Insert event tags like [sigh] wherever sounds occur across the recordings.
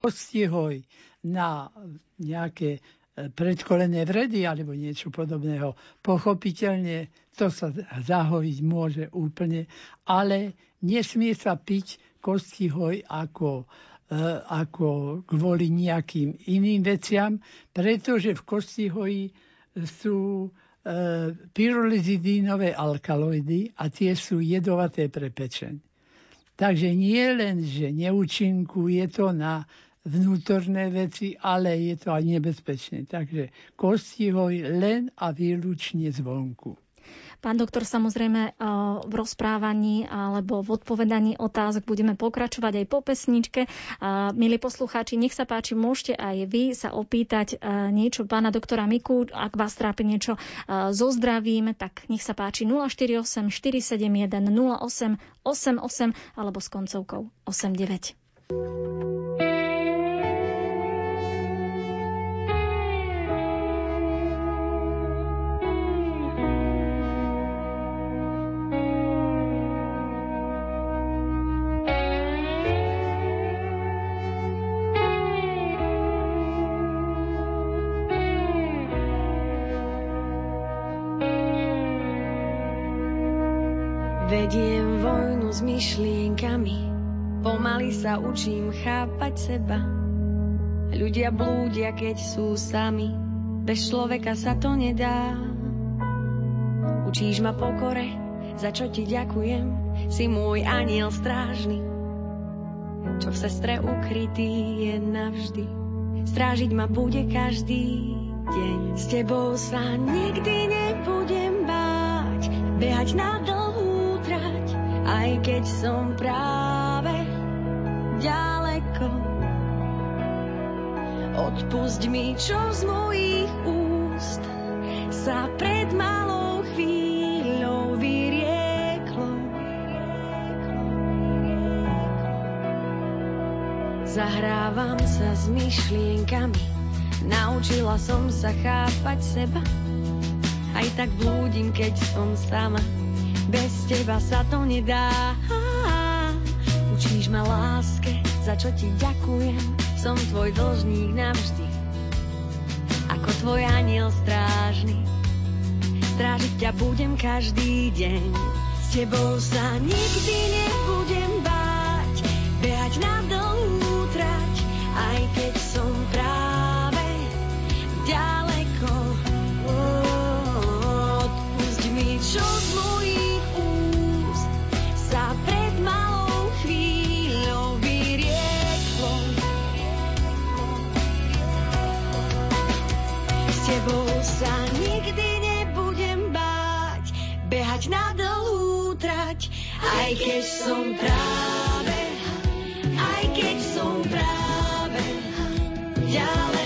postihoj na nejaké predkolené vredy alebo niečo podobného. Pochopiteľne to sa zahojiť môže úplne, ale nesmie sa piť kostihoj ako, e, ako kvôli nejakým iným veciam, pretože v kostihoji sú e, pyrolizidínové alkaloidy a tie sú jedovaté pre pečeň. Takže nie len, že neúčinkuje to na vnútorné veci, ale je to aj nebezpečné. Takže kostihoj len a výlučne zvonku. Pán doktor, samozrejme v rozprávaní alebo v odpovedaní otázok budeme pokračovať aj po pesničke. Milí poslucháči, nech sa páči, môžete aj vy sa opýtať niečo pána doktora Miku. Ak vás trápi niečo so zdravím, tak nech sa páči 048 471 08 88 alebo s koncovkou 89. Vediem vojnu s myšlienkami, pomaly sa učím chápať seba. Ľudia blúdia, keď sú sami, bez človeka sa to nedá. Učíš ma pokore, za čo ti ďakujem, si môj aniel strážny. Čo v sestre ukrytý je navždy, strážiť ma bude každý deň. S tebou sa nikdy nebudem báť, behať na dlho aj keď som práve ďaleko. Odpusť mi, čo z mojich úst sa pred malou chvíľou vyrieklo. Zahrávam sa s myšlienkami, naučila som sa chápať seba. Aj tak blúdim, keď som sama bez teba sa to nedá. Učíš ma láske, za čo ti ďakujem. Som tvoj dlžník navždy. Ako tvoj aniel strážny. Strážiť ťa budem každý deň. S tebou sa nikdy nebudem báť. Behať na dlhú behať na dlhú trať, aj keď som práve, aj keď som práve ďaleko.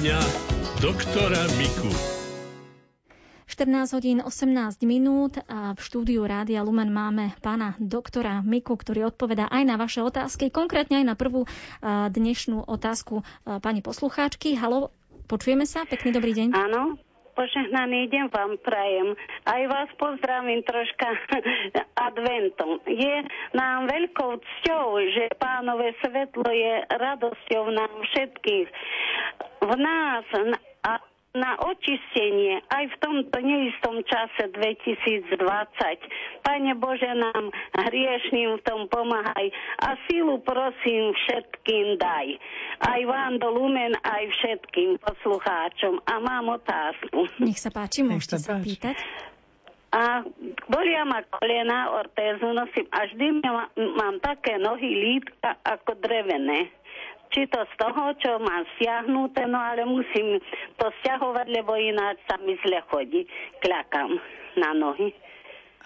Poradňa doktora Miku. 14 hodín 18 minút a v štúdiu Rádia Lumen máme pána doktora Miku, ktorý odpovedá aj na vaše otázky, konkrétne aj na prvú dnešnú otázku pani poslucháčky. Halo, počujeme sa? Pekný dobrý deň. Áno, požehnaný deň vám prajem. Aj vás pozdravím troška [laughs] adventom. Je nám veľkou cťou, že pánové svetlo je radosťou nám všetkých. V nás a na očistenie aj v tomto neistom čase 2020. Pane Bože, nám hriešným v tom pomáhaj a silu prosím všetkým daj. Aj vám do Lumen, aj všetkým poslucháčom. A mám otázku. Nech sa páči, môžete sa, pýtať. A bolia ma kolena, ortézu nosím a vždy mám, mám také nohy lítka ako drevené. Či to z toho, čo mám stiahnuté, no ale musím to stiahovať, lebo ináč sa mi zle chodí. Kľakám na nohy.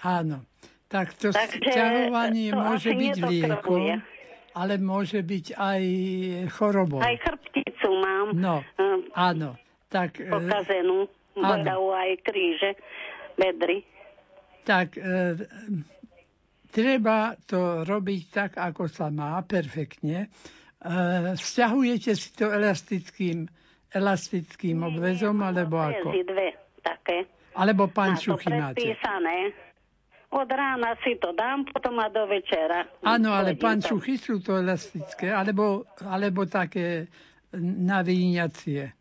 Áno. Tak to Takže stiahovanie to môže byť liekom, ale môže byť aj chorobou. Aj chrbticu mám No, eh, áno. Tak, e, pokazenú. Bodajú aj kríže, bedry. tak e, treba to robiť tak, ako sa má, perfektne. E, vzťahujete si to elastickým, elastickým obvezom, alebo ako? Dve také. Alebo pančuchy máte. predpísané. Od rána si to dám, potom a do večera. Áno, ale pančuchy sú to elastické, alebo, alebo také navíňacie.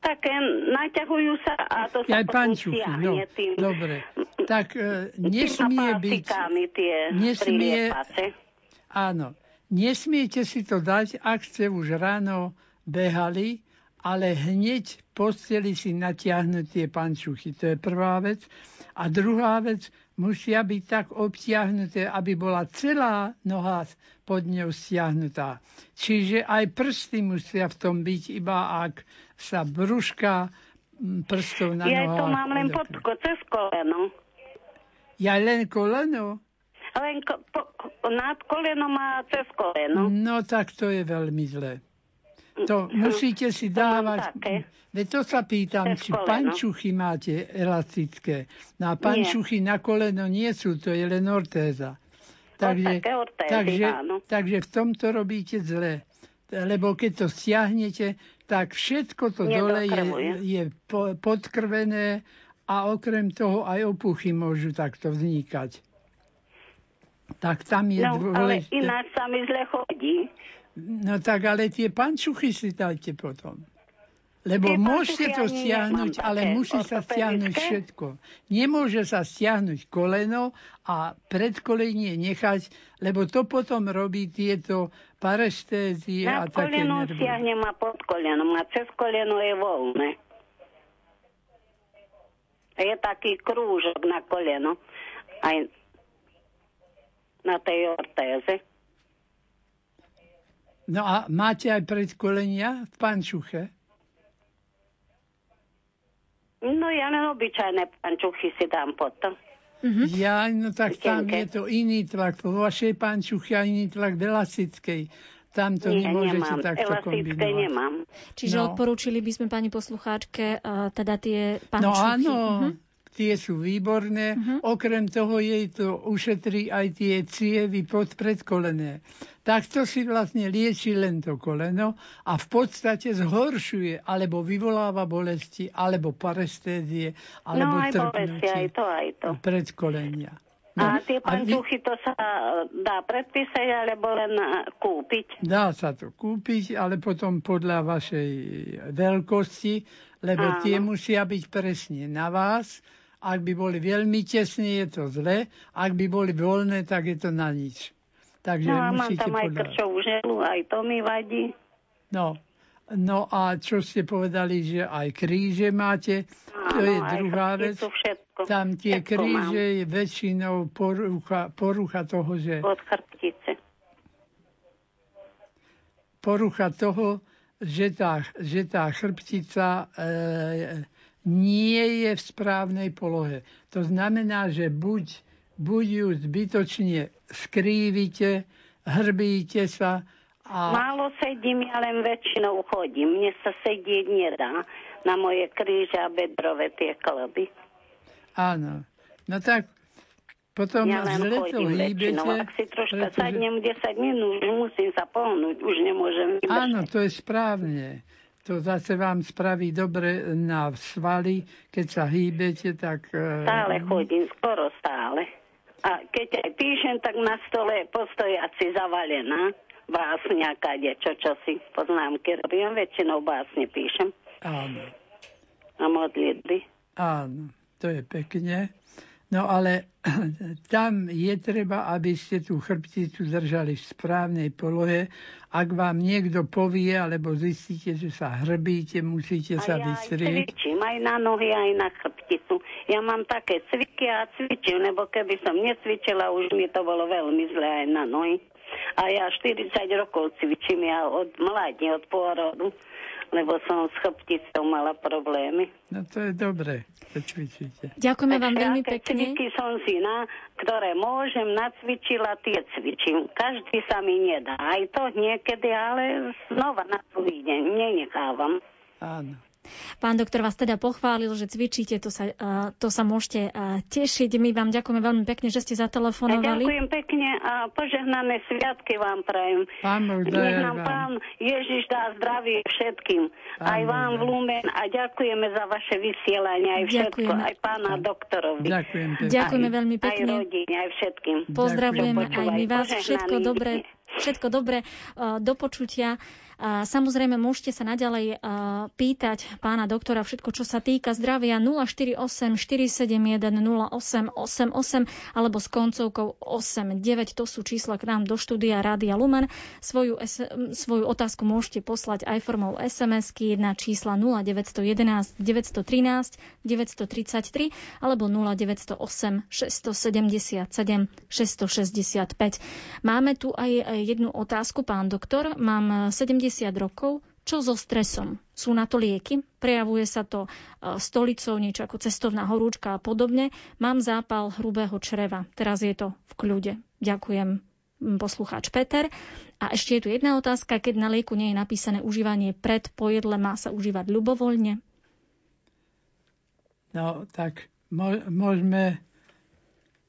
Také naťahujú sa a to sa Aj pančuchy, no, tým. dobre. Tak e, tými nesmie byť, tie nesmie- áno, nesmiete si to dať, ak ste už ráno behali, ale hneď posteli si natiahnuť tie pančuchy. To je prvá vec. A druhá vec, musia byť tak obtiahnuté, aby bola celá noha pod ňou stiahnutá. Čiže aj prsty musia v tom byť, iba ak sa brúška mm, prstov na Ja nohách. to mám len pod, cez koleno. Ja len koleno? Len ko, po, nad kolenom a cez koleno. No tak to je veľmi zlé. To musíte si dávať... Veď to sa pýtam, či pančuchy máte elastické. No a pančuchy na koleno nie sú, to je len ortéza. Takže, ortézy, takže, áno. takže v tomto robíte zle. Lebo keď to stiahnete, tak všetko to dole je, je po, podkrvené a okrem toho aj opuchy môžu takto vznikať. Tak tam je No, ale dôležité. ináč sa mi zle chodí. No tak ale tie pančuchy si dajte potom. Lebo Tie môžete to stiahnuť, ale musí sa stiahnuť všetko. Nemôže sa stiahnuť koleno a predkolenie nechať, lebo to potom robí tieto parestézie a také kolenom nervy. stiahnem a pod kolenom a cez koleno je voľné. Je taký krúžok na koleno. Aj na tej ortéze. No a máte aj predkolenia v pančuche? No ja len obyčajné pančuchy si dám potom. Mhm. Ja, no tak tam je to iný tlak. Vo vašej pančuche a iný tlak v elastickej. Tam to Nie, nemôžete nemám. takto Elastické kombinovať. nemám. Čiže No. odporúčili by sme pani poslucháčke uh, teda tie pančuchy. No áno, Mhm. Tie sú výborné. Mhm. Okrem toho jej to ušetrí aj tie cievy pod predkolené. Takto si vlastne lieči len to koleno a v podstate zhoršuje alebo vyvoláva bolesti, alebo parestézie, alebo No aj bolesti, aj to, aj to. predkolenia. A tie No, a vy- to sa dá predpísať alebo len eh, kúpiť. Dá sa to kúpiť, ale potom podľa vašej veľkosti, lebo Áno. tie musia byť presne na vás. Ak by boli veľmi tesné, je to zle. Ak by boli voľné, tak je to na nič. Takže No a mám tam aj krčovú želu, aj to mi vadí. No. no a čo ste povedali, že aj kríže máte, to Áno, je druhá vec. Všetko, Tam tie všetko kríže je väčšinou porucha, porucha toho, že Mám od chrbtice. porucha toho, že tá, že tá chrbtica e, nie je v správnej polohe. To znamená, že buď, buď ju zbytočne skrývite, hrbíte sa a Málo sedím, ja len väčšinou chodím. Mne sa sedieť nedá na moje kríže a bedrové tie kloby. áno. No tak potom Ja len zle to väčšinou. hýbete. Ak si troška pretože- sadnem 10 minút, musím sa pohnúť, už nemôžem vydržať. Áno, to je správne. To zase vám spraví dobre na svaly, keď sa hýbete, tak... e, Stále chodím, skoro stále. A keď aj píšem, tak na stole postojaci zavalená básňa, kade, čo, čo si poznámky robím. Väčšinou básne píšem Áno. a modlitby. Áno, to je pekne. No ale [clears throat] tam je treba, aby ste tú chrbticu držali v správnej polohe. Ak vám niekto povie, alebo zistíte, že sa hrbíte, musíte A sa ja aj cvičím, aj na nohy, aj na chrbticu. Ja mám také cviky a cvičím, lebo keby som necvičila, už mi to bolo veľmi zle aj na nohy. A ja 40 rokov cvičím, ja od mladí, od pôrodu lebo som s chrbticou mala problémy. No to je dobré, že cvičíte. Ďakujeme vám veľmi pekne. Cviky som si na, ktoré môžem, nacvičila, tie cvičím. Každý sa mi nedá. Aj to niekedy, ale znova na to ide. Nenechávam. Áno. Pán doktor vás teda pochválil, že cvičíte, to sa, to sa môžete tešiť. My vám ďakujeme veľmi pekne, že ste zatelefonovali. Ďakujem pekne a požehnané sviatky vám prajem. Pán Nech nám pán Ježiš dá zdravie všetkým. Pán aj vám v Lumen a ďakujeme za vaše vysielanie, aj všetko, ďakujeme. aj pána doktorovi. Ďakujem pekne. Ďakujeme veľmi pekne. Aj rodine, aj všetkým. Pozdravujeme aj my vás. Všetko dobré. Všetko dobré. Do počutia. Samozrejme, môžete sa naďalej pýtať pána doktora všetko, čo sa týka zdravia 048 471 0888 alebo s koncovkou 89. To sú čísla k nám do štúdia Rádia Lumen. Svoju, svoju otázku môžete poslať aj formou SMS-ky na čísla 0911 913 933 alebo 0908 677 665. Máme tu aj jednu otázku, pán doktor. Mám 70 80 rokov, čo so stresom? Sú na to lieky? Prejavuje sa to e, stolicou, niečo ako cestovná horúčka a podobne. Mám zápal hrubého čreva. Teraz je to v kľude. Ďakujem poslucháč Peter. A ešte je tu jedna otázka, keď na lieku nie je napísané užívanie pred pojedle, má sa užívať ľubovoľne? No, tak môžeme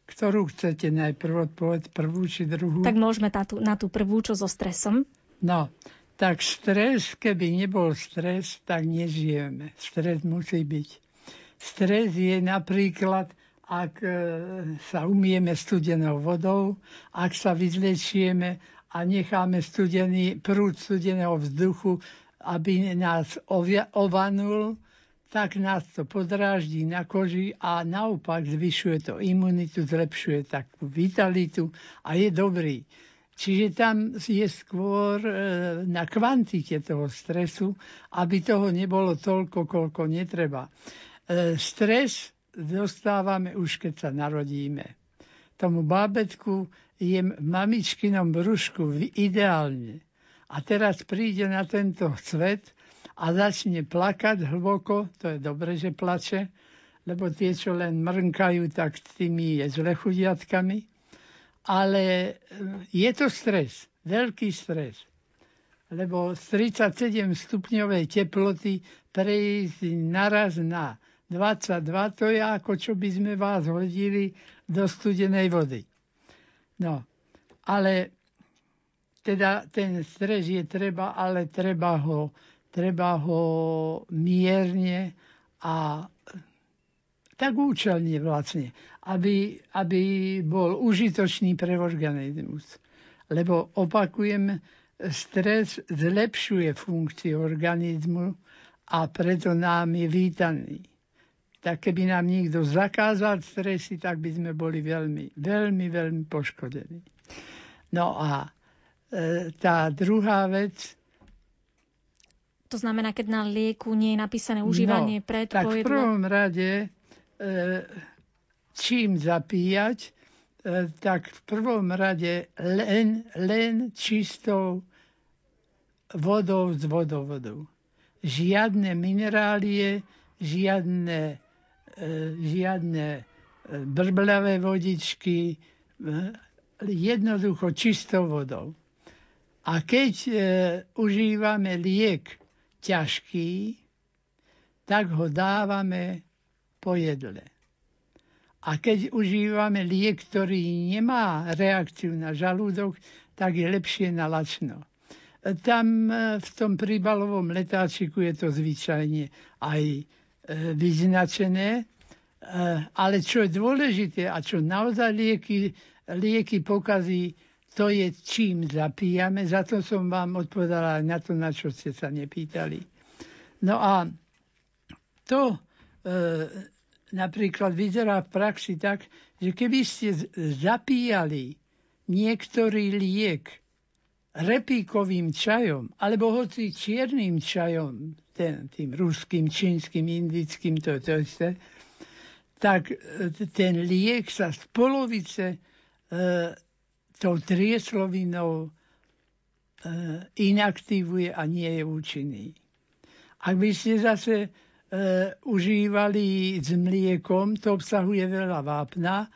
ktorú chcete najprv odpovedať, prvú či druhú? Tak môžeme na tú, na tú prvú, čo so stresom. No, tak stres, keby nebol stres, tak nežijeme. Stres musí byť. Stres je napríklad, ak e, sa umieme studenou vodou, ak sa vyzlečieme a necháme studený prúd studeného vzduchu, aby nás ovanul, tak nás to podráždí na koži a naopak zvyšuje to imunitu, zlepšuje takú vitalitu a je dobrý. Čiže tam je skôr e, na kvantite toho stresu, aby toho nebolo toľko, koľko netreba. E, stres dostávame už, keď sa narodíme. Tomu bábetku je v mamičkinom brúšku ideálne. A teraz príde na tento svet a začne plakať hlboko, to je dobre, že plače, lebo tie, čo len mrnkajú, tak tými je zle chudiatkami ale e, je to stres, veľký stres. Lebo z 37 stupňovej teploty prejsť naraz na 22, to je ako čo by sme vás hodili do studenej vody. No, ale teda ten stres je treba, ale treba ho, treba ho mierne a tak účelne vlastne, aby, aby bol užitočný pre organizmus. Lebo opakujem, stres zlepšuje funkciu organizmu a preto nám je vítaný. Tak keby nám niekto zakázal stresy, tak by sme boli veľmi, veľmi, veľmi poškodení. No a e, tá druhá vec, to znamená, keď na lieku nie je napísané užívanie no, pred tak v prvom rade čím zapíjať, e, tak v prvom rade len, len čistou vodou z vodovodu. Žiadne minerálie, žiadne, e, žiadne brblavé vodičky, jednoducho čistou vodou. A keď e, užívame liek ťažký, tak ho dávame po jedle. A keď užívame liek, ktorý nemá reakciu na žalúdok, tak je lepšie na lačno. Tam e, v tom príbalovom letáčiku je to zvyčajne aj e, vyznačené, e, ale čo je dôležité a čo naozaj lieky, lieky pokazí, to je čím zapíjame. Za to som vám odpovedala na to, na čo ste sa nepýtali. No a to napríklad vyzerá v praxi tak, že keby ste zapíjali niektorý liek repíkovým čajom, alebo hoci čiernym čajom, ten, tým ruským, čínskym, indickým, to to isté, tak e, ten liek sa z polovice e, tou trieslovinou e, inaktivuje a nie je účinný. Ak by ste zase užívali s mliekom, to obsahuje veľa vápna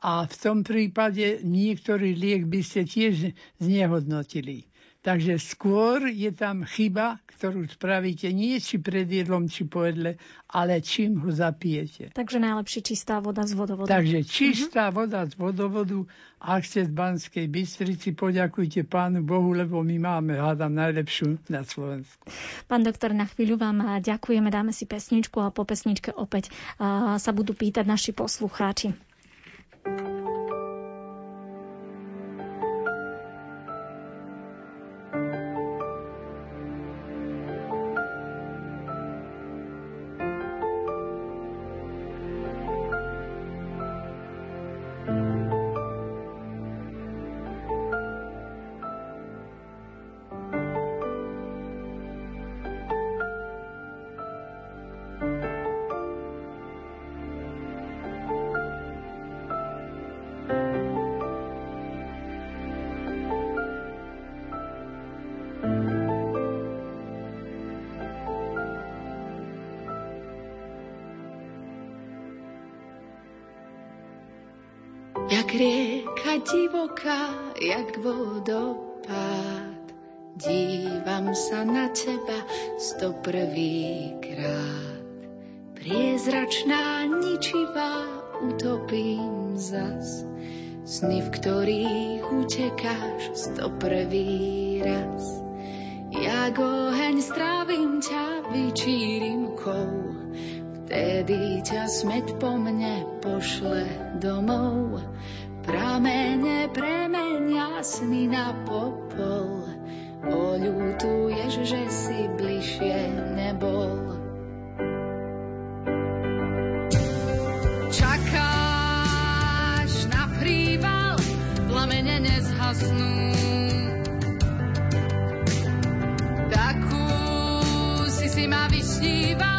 a v tom prípade niektorý liek by ste tiež znehodnotili. Takže skôr je tam chyba, ktorú spravíte nie či pred jedlom, či po jedle, ale čím ho zapijete. Takže najlepšie čistá voda z vodovodu. Takže čistá uh-huh. voda z vodovodu. Ak ste z Banskej Bystrici, poďakujte pánu Bohu, lebo my máme, hádam, najlepšiu na Slovensku. Pán doktor, na chvíľu vám ďakujeme, dáme si pesničku a po pesničke opäť sa budú pýtať naši poslucháči. Jak divoká, jak vodopád, dívam sa na teba sto prvýkrát. Priezračná, ničivá, utopím zas, sny, v ktorých utekáš sto prvý raz. Jak oheň strávim ťa, vyčírim Vtedy ťa smet po mne pošle domov. Pramene premenia sny na popol. Oľutuješ, že si bližšie nebol. Čakáš na príval, plamene nezhasnú. Takú si si ma vysníval,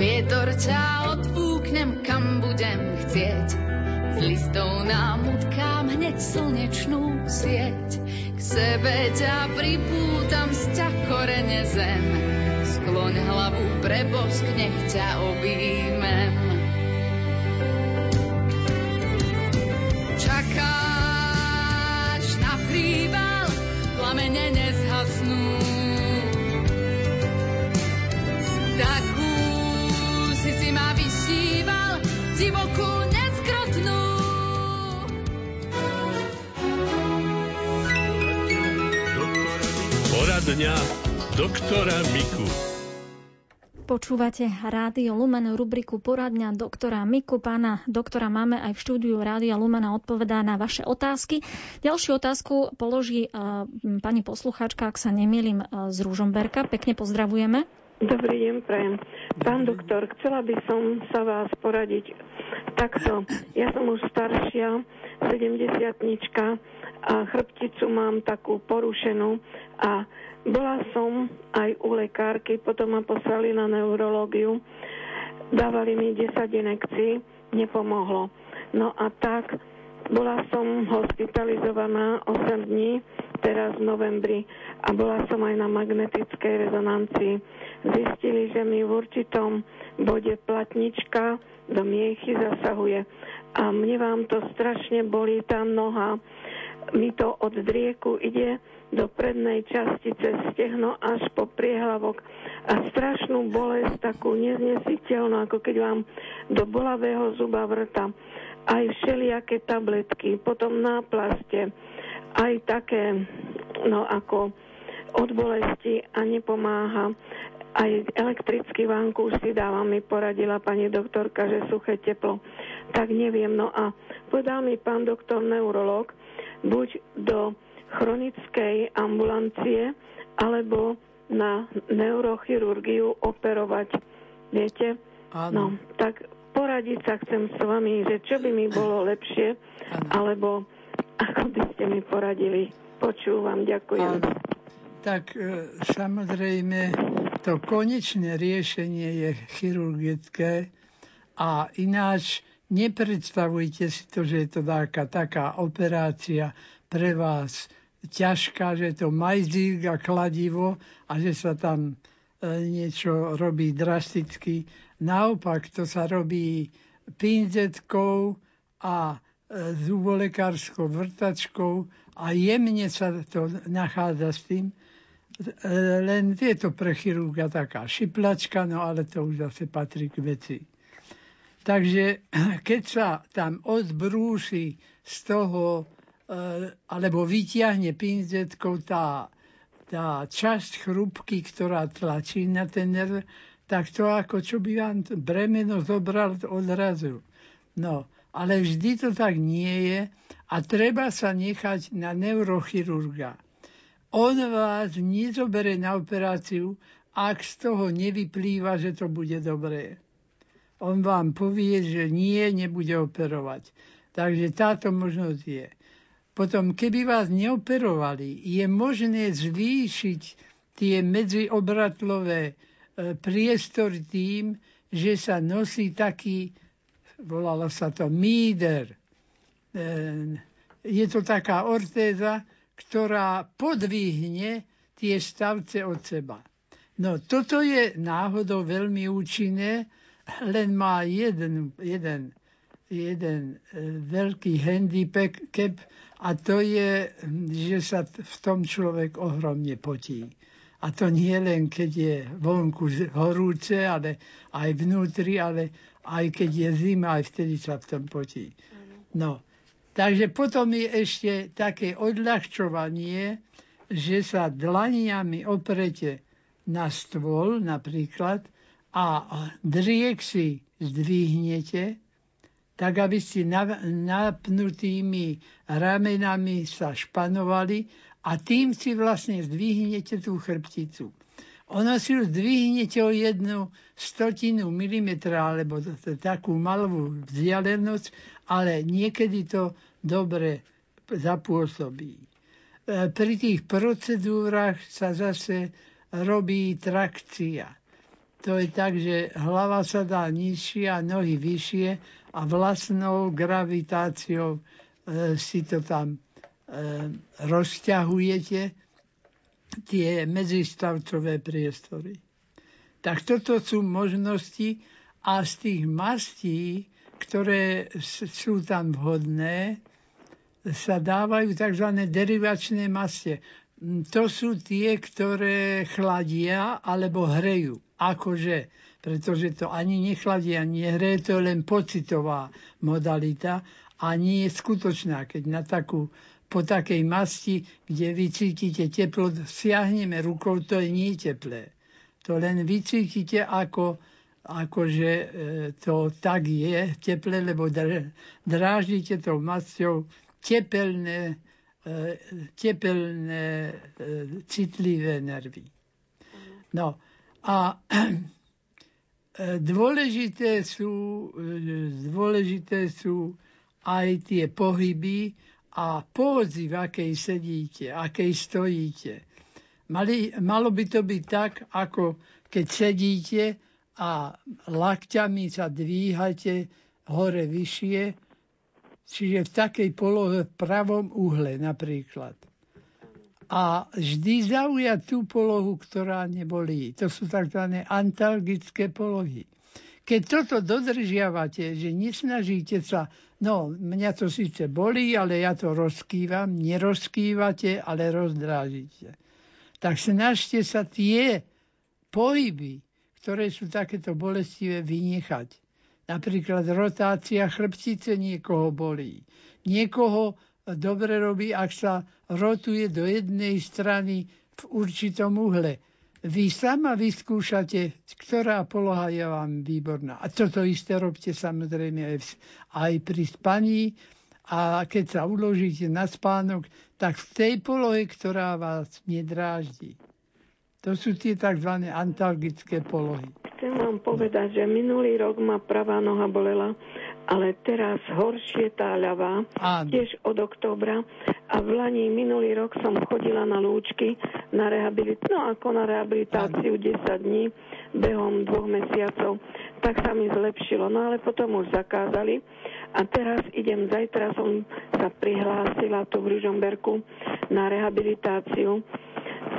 vietor ťa odpúknem, kam budem chcieť. Z listov nám utkám hneď slnečnú sieť. K sebe ťa pripútam, z ťa korene zem. Skloň hlavu pre bosk, nech ťa objímem. Doktora Miku. Počúvate Rádio Lumen, rubriku Poradňa doktora Miku. Pána doktora máme aj v štúdiu Rádia Lumena odpovedá na vaše otázky. Ďalšiu otázku položí uh, pani poslucháčka, ak sa nemýlim, uh, z Rúžomberka. Pekne pozdravujeme. Dobrý deň, prajem. Pán doktor, chcela by som sa vás poradiť takto. Ja som už staršia, 70 a chrbticu mám takú porušenú a bola som aj u lekárky, potom ma poslali na neurológiu. Dávali mi 10 inekcií, nepomohlo. No a tak bola som hospitalizovaná 8 dní, teraz v novembri a bola som aj na magnetickej rezonancii. Zistili, že mi v určitom bode platnička do miechy zasahuje a mne vám to strašne bolí tá noha. Mi to od drieku ide do prednej časti cez stehno až po priehlavok a strašnú bolesť, takú neznesiteľnú, ako keď vám do bolavého zuba vrta. Aj všelijaké tabletky, potom náplaste, aj také, no ako od bolesti a nepomáha. Aj elektrický vankúš si dávam, mi poradila pani doktorka, že suché teplo. Tak neviem. No a povedal mi pán doktor neurolog, buď do chronickej ambulancie alebo na neurochirurgiu operovať Viete? Áno. No, tak poradiť sa chcem s vami, že čo by mi bolo lepšie, Áno. alebo ako by ste mi poradili. Počúvam, ďakujem. Áno. Tak e, samozrejme, to konečné riešenie je chirurgické a ináč nepredstavujte si to, že je to taká, taká operácia pre vás ťažká, že je to majzík a kladivo a že sa tam e, niečo robí drasticky. Naopak, to sa robí pinzetkou a e, zubolekárskou vrtačkou a jemne sa to nachádza s tým. E, len je to pre chirurga taká šiplačka, no ale to už zase patrí k veci. Takže [clears throat] keď sa tam odbrúši z toho, e, alebo vyťahne pinzetkou tá, tá časť chrúbky, ktorá tlačí na ten nerv, tak to ako čo by vám bremeno zobral odrazu. No, ale vždy to tak nie je a treba sa nechať na neurochirurga on vás nezobere na operáciu, ak z toho nevyplýva, že to bude dobré. On vám povie, že nie, nebude operovať. Takže táto možnosť je. Potom, keby vás neoperovali, je možné zvýšiť tie medziobratlové e, priestory tým, že sa nosí taký, volalo sa to míder. E, je to taká ortéza, ktorá podvihne tie stavce od seba. No toto je náhodou veľmi účinné, len má jeden, jeden, jeden e, veľký handicap a to je, že sa v tom človek ohromne potí. A to nie len, keď je vonku horúce, ale aj vnútri, ale aj keď je zima, aj vtedy sa v tom potí. No, Takže potom je ešte také odľahčovanie, že sa dlaniami oprete na stôl napríklad a driek si zdvihnete, tak aby ste napnutými ramenami sa španovali a tým si vlastne zdvihnete tú chrbticu. Ono si ju zdvihnete o jednu stotinu milimetra alebo takú malú vzdialenosť ale niekedy to dobre zapôsobí. E, pri tých procedúrach sa zase robí trakcia. To je tak, že hlava sa dá nižšie a nohy vyššie a vlastnou gravitáciou e, si to tam e, rozťahujete, tie medzistavcové priestory. Tak toto sú možnosti a z tých mastí ktoré sú tam vhodné, sa dávajú tzv. derivačné maste. To sú tie, ktoré chladia alebo hrejú. Akože, pretože to ani nechladia, ani nehreje, to je len pocitová modalita a nie je skutočná. Keď na takú, po takej masti, kde vy cítite teplo, siahneme rukou, to je nie teplé. To len vycítite ako akože e, to tak je teple, lebo dráždite tou masťou tepelné, e, tepelné e, citlivé nervy. No a [clears throat] dôležité sú, dôležité sú aj tie pohyby a pózy, v akej sedíte, akej stojíte. Mali, malo by to byť tak, ako keď sedíte, a lakťami sa dvíhate hore vyššie, čiže v takej polohe v pravom uhle napríklad. A vždy zaujať tú polohu, ktorá nebolí. To sú tzv. antalgické polohy. Keď toto dodržiavate, že nesnažíte sa, no mňa to síce bolí, ale ja to rozkývam, nerozkývate, ale rozdrážite. Tak snažte sa tie pohyby, ktoré sú takéto bolestivé, vynechať. Napríklad rotácia chrbtice niekoho bolí. Niekoho dobre robí, ak sa rotuje do jednej strany v určitom uhle. Vy sama vyskúšate, ktorá poloha je vám výborná. A toto isté robte samozrejme aj, aj pri spaní. A keď sa uložíte na spánok, tak v tej polohe, ktorá vás nedráždi. To sú tie tzv. antalgické polohy. chcem vám povedať, že minulý rok ma pravá noha bolela, ale teraz horšie tá ľavá, Áno. tiež od októbra. A v Lani minulý rok som chodila na lúčky na rehabilitáciu, no ako na rehabilitáciu 10 dní behom dvoch mesiacov. Tak sa mi zlepšilo, no ale potom už zakázali. A teraz idem, zajtra som sa prihlásila tu v Ružomberku na rehabilitáciu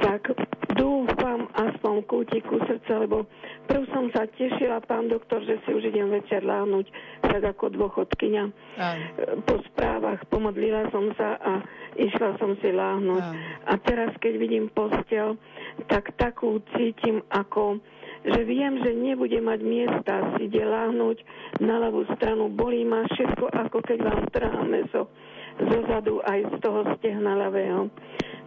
tak dúfam aspoň kútiku srdca, lebo prv som sa tešila, pán doktor, že si už idem večer láhnuť, tak ako dôchodkyňa. Áno. Po správach pomodlila som sa a išla som si láhnuť. Áno. A teraz, keď vidím postel, tak takú cítim ako že viem, že nebude mať miesta si kde láhnuť na ľavú stranu. Bolí ma všetko, ako keď vám trhá meso zo zadu aj z toho stehna ľavého.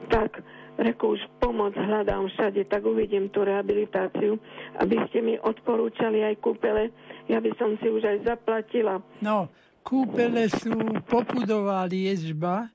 Tak reku už pomoc hľadám všade, tak uvidím tú rehabilitáciu, aby ste mi odporúčali aj kúpele. Ja by som si už aj zaplatila. No, kúpele sú popudová liečba,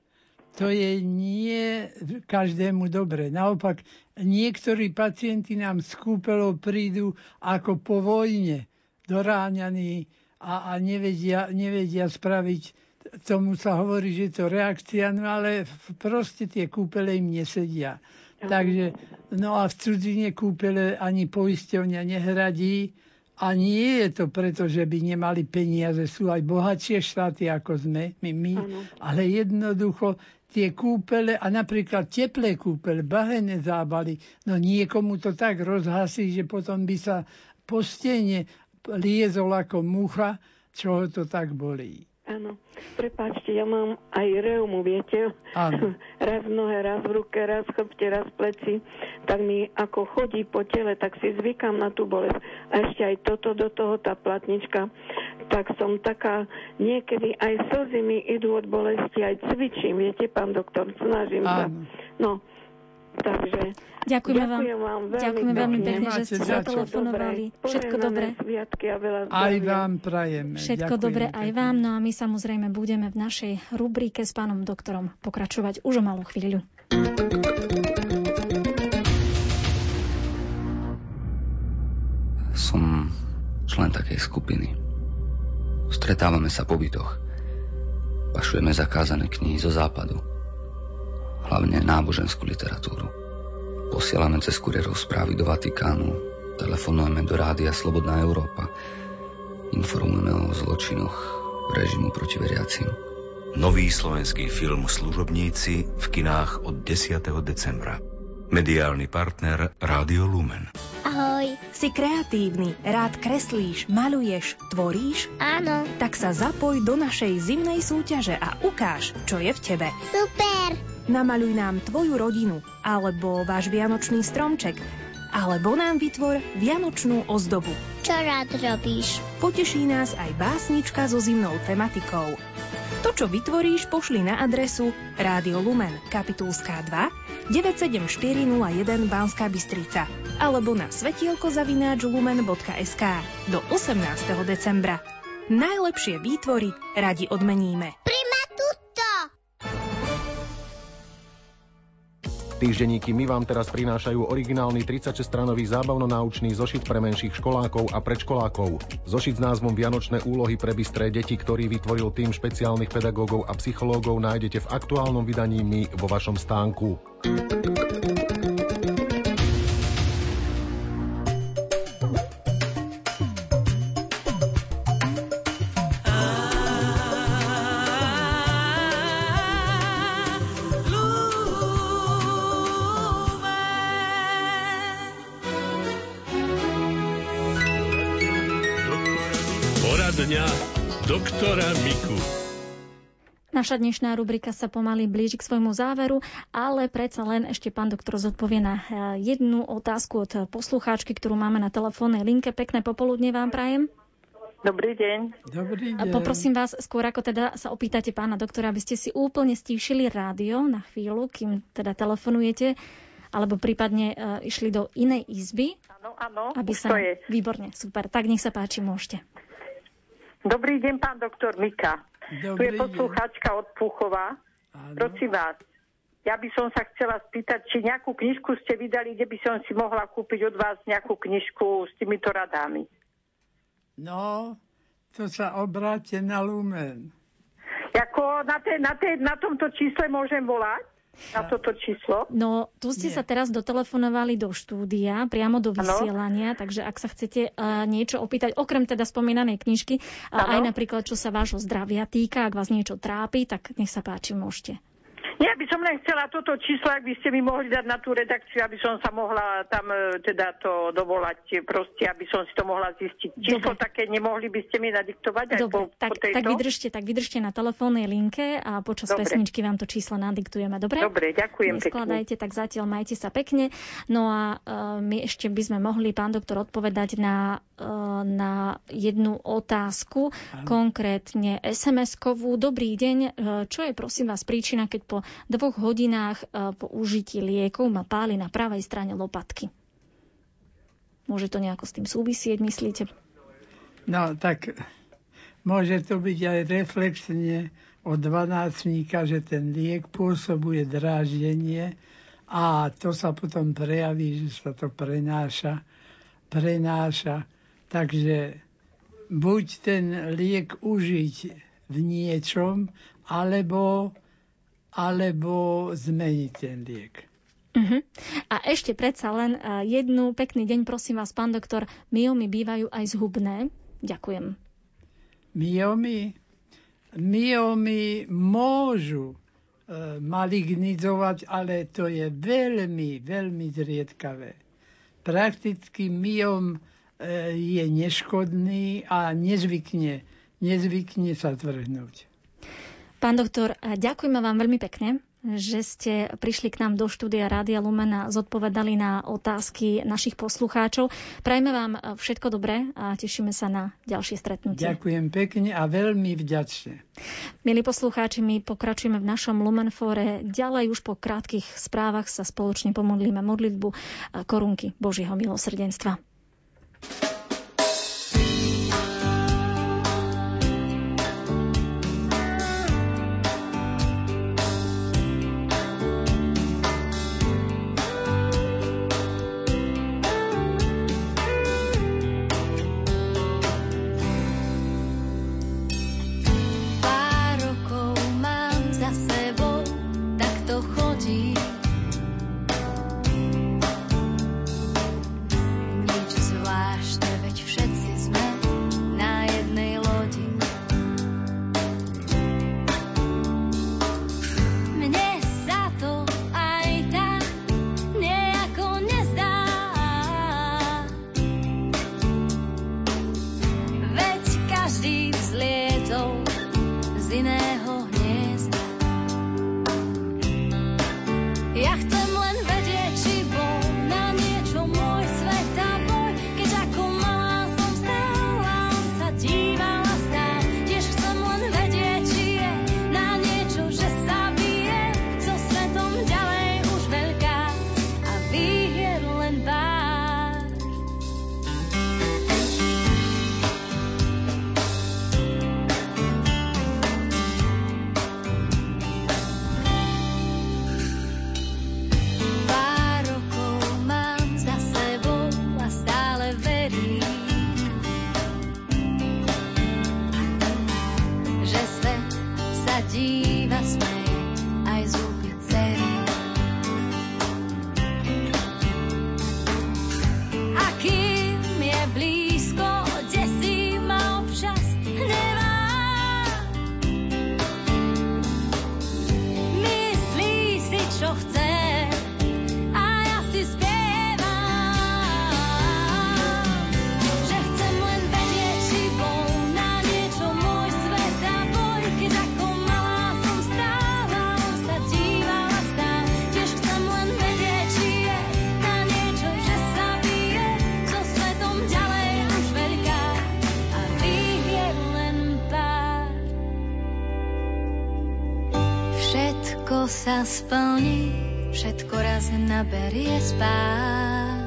to je nie každému dobre. Naopak, niektorí pacienti nám z kúpelov prídu ako po vojne, doráňaní a, a nevedia, nevedia spraviť, tomu sa hovorí, že je to reakcia, no ale proste tie kúpele im nesedia. Takže, no a v cudzine kúpele ani poisťovňa nehradí, a nie je to preto, že by nemali peniaze, sú aj bohatšie štáty ako sme, my, my ale jednoducho tie kúpele a napríklad teplé kúpele, bahené zábaly, no niekomu to tak rozhasí, že potom by sa po stene liezol ako mucha, čo ho to tak bolí. Áno, prepáčte, ja mám aj reumu, viete? Áno. [laughs] Raz v nohe, raz v ruke, raz v chrbte, raz v pleci. Tak mi ako chodí po tele, tak si zvykám na tú bolesť. A ešte aj toto do toho, tá platnička. Tak som taká, niekedy aj slzy mi idú od bolesti, aj cvičím, viete, pán doktor, snažím sa. No, takže Ďakujeme vám. ďakujem vám veľmi Ďakujeme veľmi pekne. že ste zatelefonovali. Všetko dobré. Požehnané sviatky a veľa Aj vám prajeme. Všetko Ďakujem dobre aj pekne. vám, no a my samozrejme budeme v našej rubrike s pánom doktorom pokračovať už o malú chvíľu. Som člen takej skupiny. Stretávame sa po bytoch. Pašujeme zakázané knihy zo západu. Hlavne náboženskú literatúru. Posielame cez kurierov správy do Vatikánu. Telefonujeme do rádia Slobodná Európa. Informujeme o zločinoch režimu proti veriacim. Nový slovenský film Služobníci v kinách od 10. decembra. Mediálny partner Rádio Lumen. Ahoj. Si kreatívny, rád kreslíš, maluješ, tvoríš? Áno. Tak sa zapoj do našej zimnej súťaže a ukáž, čo je v tebe. Super. Namaluj nám tvoju rodinu, alebo váš vianočný stromček, alebo nám vytvor vianočnú ozdobu. Čo rád robíš? Poteší nás aj básnička so zimnou tematikou. To, čo vytvoríš, pošli na adresu Rádio Lumen, Kapitulská 2, 97401 Banská Bystrica alebo na svetielko zavináč lumen.sk do 18. decembra. Najlepšie výtvory radi odmeníme. Týždenníky My vám teraz prinášajú originálny 36-stranový zábavno-náučný zošit pre menších školákov a predškolákov. Zošit s názvom Vianočné úlohy pre bystré deti, ktorý vytvoril tým špeciálnych pedagógov a psychológov, nájdete v aktuálnom vydaní My vo vašom stánku. Naša dnešná rubrika sa pomaly blíži k svojmu záveru, ale predsa len ešte pán doktor zodpovie na eh, jednu otázku od poslucháčky, ktorú máme na telefónnej linke. Pekné popoludne vám prajem. Dobrý deň. Dobrý A deň. Poprosím vás, skôr ako teda sa opýtate pána doktora, aby ste si úplne stíšili rádio na chvíľu, kým teda telefonujete, alebo prípadne uh, išli do inej izby, Áno, áno, aby sa... to je. Výborne, super. Tak nech sa páči, môžete. Dobrý deň, pán doktor Mika. Tu je Dobrý poslucháčka od Púchova. Áno. Prosím vás, ja by som sa chcela spýtať, či nejakú knižku ste vydali, kde by som si mohla kúpiť od vás nejakú knižku s týmito radami. No, to sa obráte na Lumen. Jako na, te, na, te, na tomto čísle môžem volať? Na toto číslo? No, tu ste Nie. sa teraz dotelefonovali do štúdia, priamo do vysielania, ano. takže ak sa chcete uh, niečo opýtať, okrem teda spomínanej knižky, uh, aj napríklad, čo sa vášho zdravia týka, ak vás niečo trápi, tak nech sa páči, môžete. Ja by som len chcela toto číslo, ak by ste mi mohli dať na tú redakciu, aby som sa mohla tam e, teda to dovolať, proste, aby som si to mohla zistiť. Číslo Dobre. také nemohli by ste mi nadiktovať aj Dobre, po, tak, po tejto? Tak vydržte, tak vydržte na telefónnej linke a počas Dobre. pesničky vám to číslo nadiktujeme. Dobre? Dobre, ďakujem Neskladajte, pekne. tak zatiaľ majte sa pekne. No a uh, my ešte by sme mohli, pán doktor, odpovedať na, uh, na jednu otázku, Aha. konkrétne SMS-kovú. Dobrý deň, uh, čo je prosím vás príčina, keď po dvoch hodinách e, po užití liekov ma páli na pravej strane lopatky. Môže to nejako s tým súvisieť, myslíte? No, tak môže to byť aj reflexne od 12 že ten liek pôsobuje dráždenie a to sa potom prejaví, že sa to prenáša, prenáša. Takže buď ten liek užiť v niečom, alebo alebo zmeniť ten liek. Uh-huh. A ešte predsa len uh, jednu pekný deň, prosím vás, pán doktor. Myomy bývajú aj zhubné. Ďakujem. Myomy? Myomy môžu uh, malignizovať, ale to je veľmi, veľmi zriedkavé. Prakticky myom uh, je neškodný a nezvykne, nezvykne sa zvrhnúť. Pán doktor, ďakujeme vám veľmi pekne, že ste prišli k nám do štúdia Rádia Lumen a zodpovedali na otázky našich poslucháčov. Prajme vám všetko dobré a tešíme sa na ďalšie stretnutie. Ďakujem pekne a veľmi vďačne. Milí poslucháči, my pokračujeme v našom Lumenfore. Ďalej už po krátkých správach sa spoločne pomodlíme modlitbu korunky Božieho milosrdenstva. Splní, všetko raz naberie spát.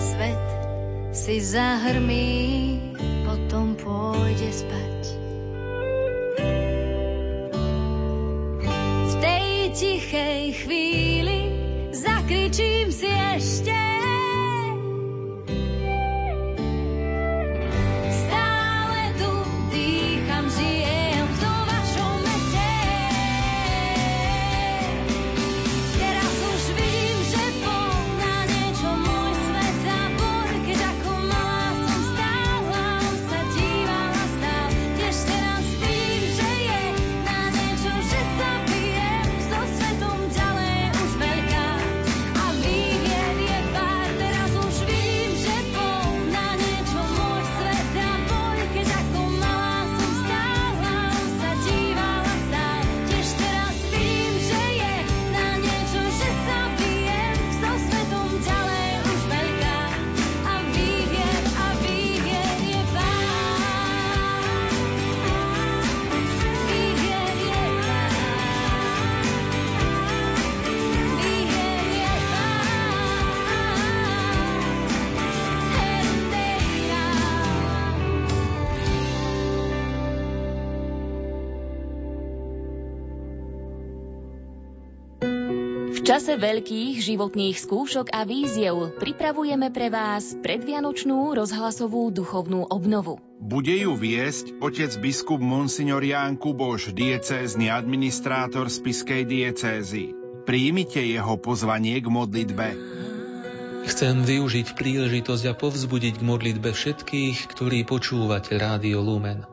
Svet si zahrmí, potom pôjde spať. tichej chvíli zakričím si ešte. Čase veľkých životných skúšok a víziev pripravujeme pre vás predvianočnú rozhlasovú duchovnú obnovu. Bude ju viesť otec biskup Monsignor Ján Kuboš, diecézny administrátor Spiskej diecézy. Príjmite jeho pozvanie k modlitbe. Chcem využiť príležitosť a povzbudiť k modlitbe všetkých, ktorí počúvate Rádio Lumen.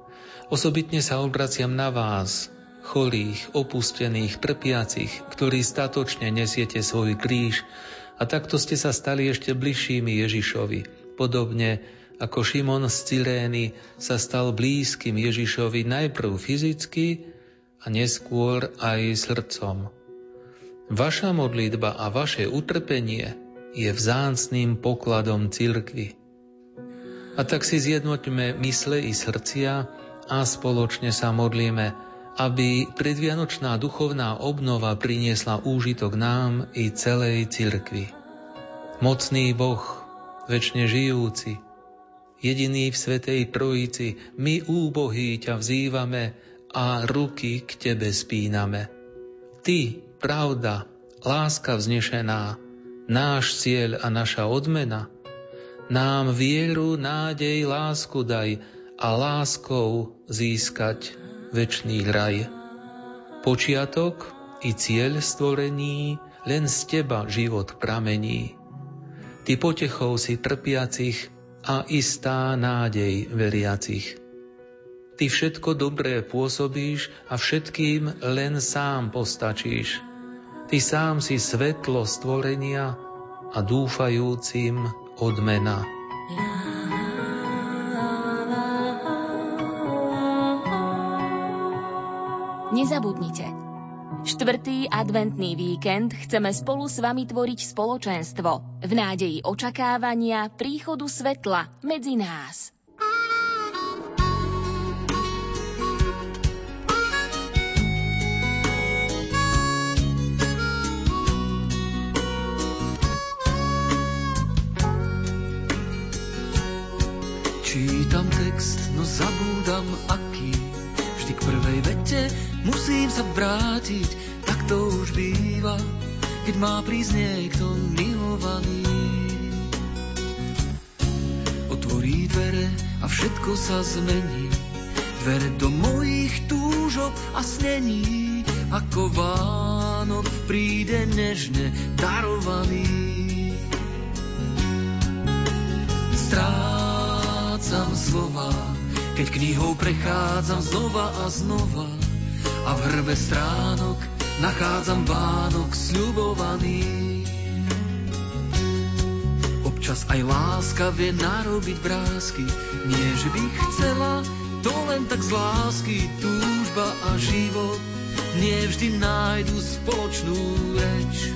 Osobitne sa obraciam na vás, chorých, opustených, trpiacich, ktorí statočne nesiete svoj kríž a takto ste sa stali ešte bližšími Ježišovi, podobne ako Šimon z Cyrény sa stal blízkym Ježišovi najprv fyzicky a neskôr aj srdcom. Vaša modlitba a vaše utrpenie je vzácným pokladom cirkvy. A tak si zjednoťme mysle i srdcia a spoločne sa modlíme, aby predvianočná duchovná obnova priniesla úžitok nám i celej cirkvi. Mocný Boh, väčšine žijúci, jediný v Svetej Trojici, my úbohí ťa vzývame a ruky k Tebe spíname. Ty, pravda, láska vznešená, náš cieľ a naša odmena, nám vieru, nádej, lásku daj a láskou získať večný raj. Počiatok i cieľ stvorení, len z teba život pramení. Ty potechou si trpiacich a istá nádej veriacich. Ty všetko dobré pôsobíš a všetkým len sám postačíš. Ty sám si svetlo stvorenia a dúfajúcim odmena. Nezabudnite. Štvrtý adventný víkend chceme spolu s vami tvoriť spoločenstvo v nádeji očakávania príchodu svetla medzi nás. Čítam text, no zabúdam aký Vždy k prvej vete musím sa vrátiť, tak to už býva, keď má prísť niekto milovaný. Otvorí dvere a všetko sa zmení, dvere do mojich túžob a snení, ako Vánok príde nežne darovaný. Strácam slova, keď knihou prechádzam znova a znova, a v hrbe stránok nachádzam Vánok sľubovaný. Občas aj láska vie narobiť brázky, nie že by chcela, to len tak z lásky, túžba a život nie vždy nájdu spoločnú reč.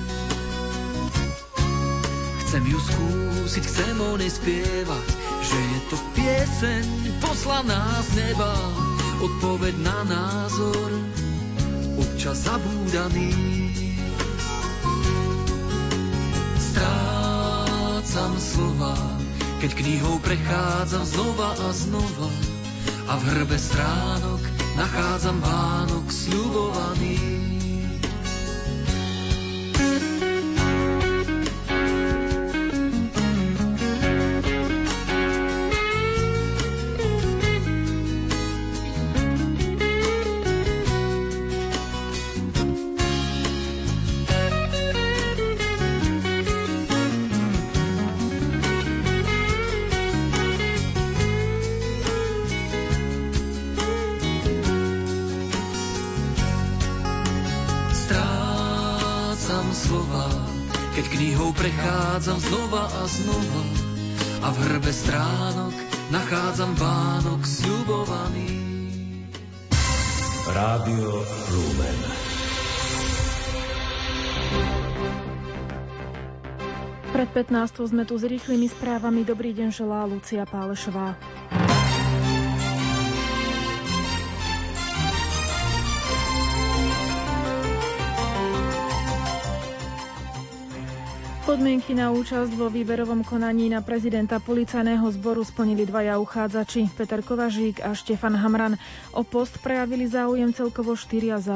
Chcem ju skúsiť, chcem o nej spievať, že je to pieseň poslaná z neba, odpoveď na názor, občas zabúdaný. Strácam slova, keď knihou prechádzam znova a znova a v hrbe stránok nachádzam Vánok sľubovaný. Prechádzam znova a znova a v hrbe stránok nachádzam Vánok sľubovaný. Rádio Lumen. Pred 15. sme tu s rýchlymi správami. Dobrý deň želá Lucia Pálešová. Podmienky na účasť vo výberovom konaní na prezidenta policajného zboru splnili dvaja uchádzači, Peter Kovažík a Štefan Hamran. O post prejavili záujem celkovo štyria záujem.